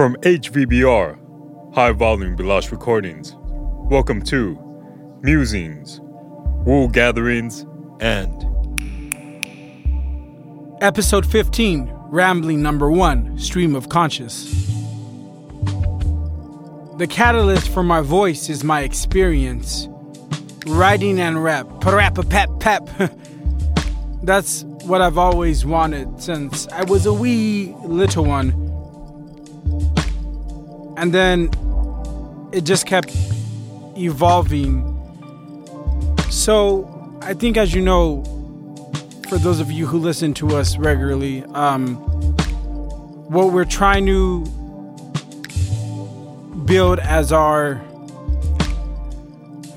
From HVBR, High Volume Bilash Recordings, welcome to Musings, Wool Gatherings, and Episode 15 Rambling Number 1 Stream of Conscious. The catalyst for my voice is my experience. Writing and rap. Parap pep pep. That's what I've always wanted since I was a wee little one. And then it just kept evolving. So I think, as you know, for those of you who listen to us regularly, um, what we're trying to build as our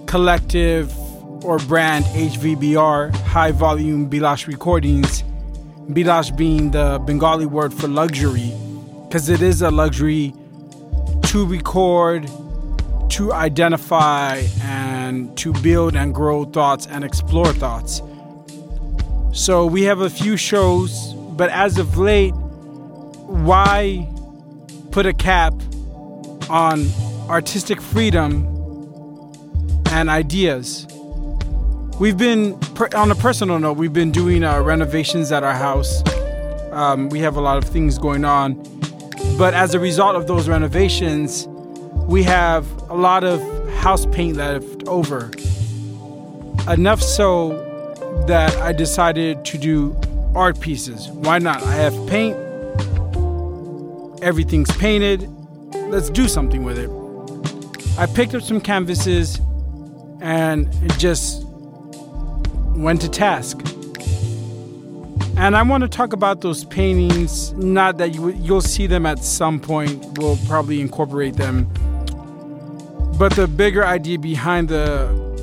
collective or brand HVBR, High Volume Bilash Recordings, Bilash being the Bengali word for luxury, because it is a luxury to record, to identify, and to build and grow thoughts and explore thoughts. So we have a few shows, but as of late, why put a cap on artistic freedom and ideas? We've been, on a personal note, we've been doing uh, renovations at our house. Um, we have a lot of things going on. But as a result of those renovations, we have a lot of house paint left over. Enough so that I decided to do art pieces. Why not? I have paint, everything's painted. Let's do something with it. I picked up some canvases and just went to task. And I want to talk about those paintings. Not that you, you'll see them at some point. We'll probably incorporate them. But the bigger idea behind the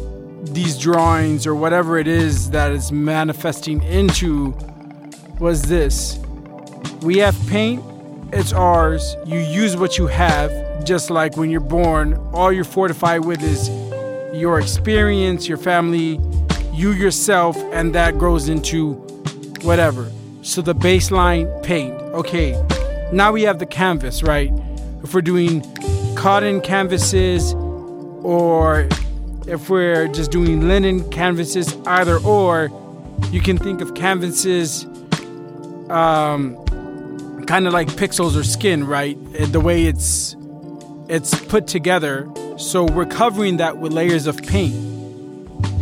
these drawings or whatever it is that is manifesting into was this. We have paint, it's ours. You use what you have, just like when you're born, all you're fortified with is your experience, your family, you yourself, and that grows into whatever. So the baseline paint. Okay, now we have the canvas, right? If we're doing cotton canvases or if we're just doing linen canvases, either or, you can think of canvases um, kind of like pixels or skin, right? The way it's it's put together. So we're covering that with layers of paint.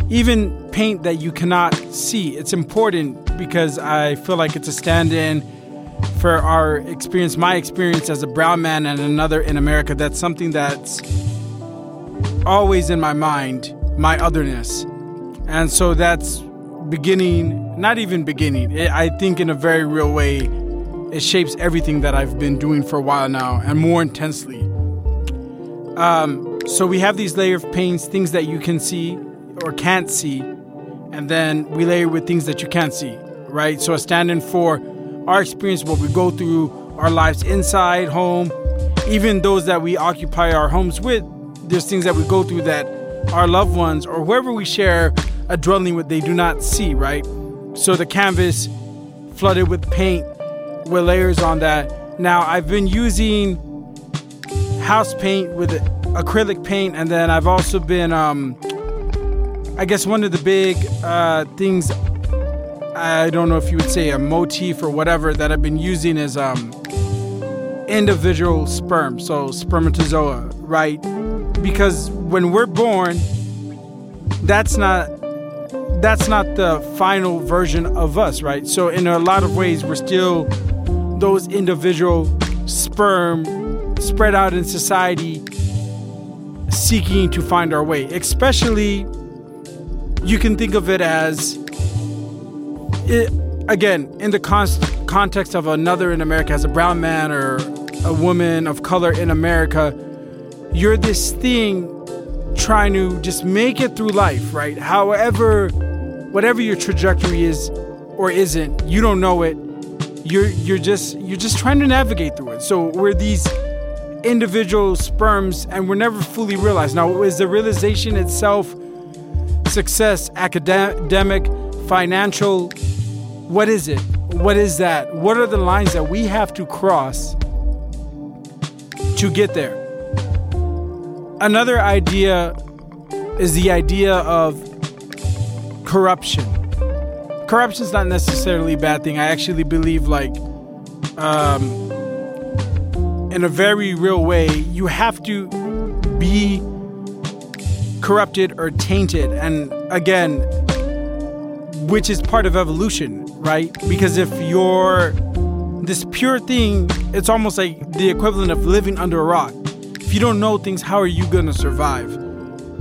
Even paint that you cannot see. It's important because I feel like it's a stand-in for our experience, my experience as a brown man and another in America. That's something that's always in my mind, my otherness. And so that's beginning, not even beginning, it, I think in a very real way, it shapes everything that I've been doing for a while now and more intensely. Um, so we have these layer of paints, things that you can see or can't see, and then we layer with things that you can't see, right? So a stand-in for our experience, what we go through, our lives inside, home, even those that we occupy our homes with, there's things that we go through that our loved ones or whoever we share a dwelling with, they do not see, right? So the canvas flooded with paint with layers on that. Now I've been using house paint with acrylic paint, and then I've also been, um, I guess, one of the big uh, things. I don't know if you would say a motif or whatever that I've been using is um, individual sperm, so spermatozoa, right? because when we're born, that's not that's not the final version of us, right? So in a lot of ways, we're still those individual sperm spread out in society seeking to find our way. Especially, you can think of it as it, again in the con- context of another in America as a brown man or a woman of color in America you're this thing trying to just make it through life, right? However, whatever your trajectory is or isn't, you don't know it. You're you're just you're just trying to navigate through it. So we're these individual sperms and we're never fully realized. Now, is the realization itself success, academic, financial? What is it? What is that? What are the lines that we have to cross to get there. Another idea is the idea of corruption. Corruption is not necessarily a bad thing. I actually believe, like, um, in a very real way, you have to be corrupted or tainted. And again, which is part of evolution, right? Because if you're this pure thing, it's almost like the equivalent of living under a rock. If you don't know things, how are you going to survive?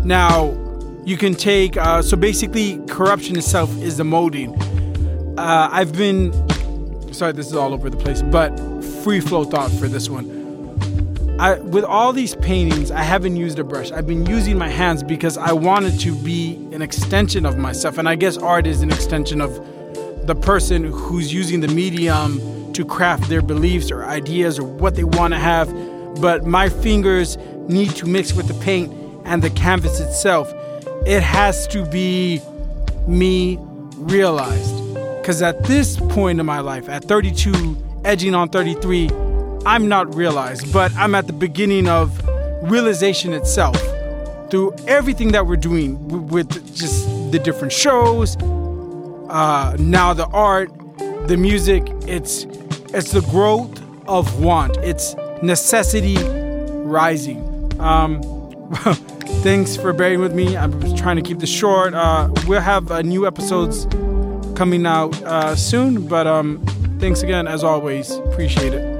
Now, you can take, uh, so basically, corruption itself is the molding. Uh, I've been, sorry, this is all over the place, but free flow thought for this one. I, with all these paintings, I haven't used a brush. I've been using my hands because I wanted to be an extension of myself. And I guess art is an extension of the person who's using the medium to craft their beliefs or ideas or what they want to have. But my fingers need to mix with the paint and the canvas itself. It has to be me realized. Because at this point in my life, at 32, edging on 33, I'm not realized, but I'm at the beginning of realization itself through everything that we're doing with just the different shows, uh, now the art, the music. It's it's the growth of want. It's necessity rising. Um, thanks for bearing with me. I'm trying to keep this short. Uh, we'll have uh, new episodes coming out uh, soon, but um, thanks again as always. Appreciate it.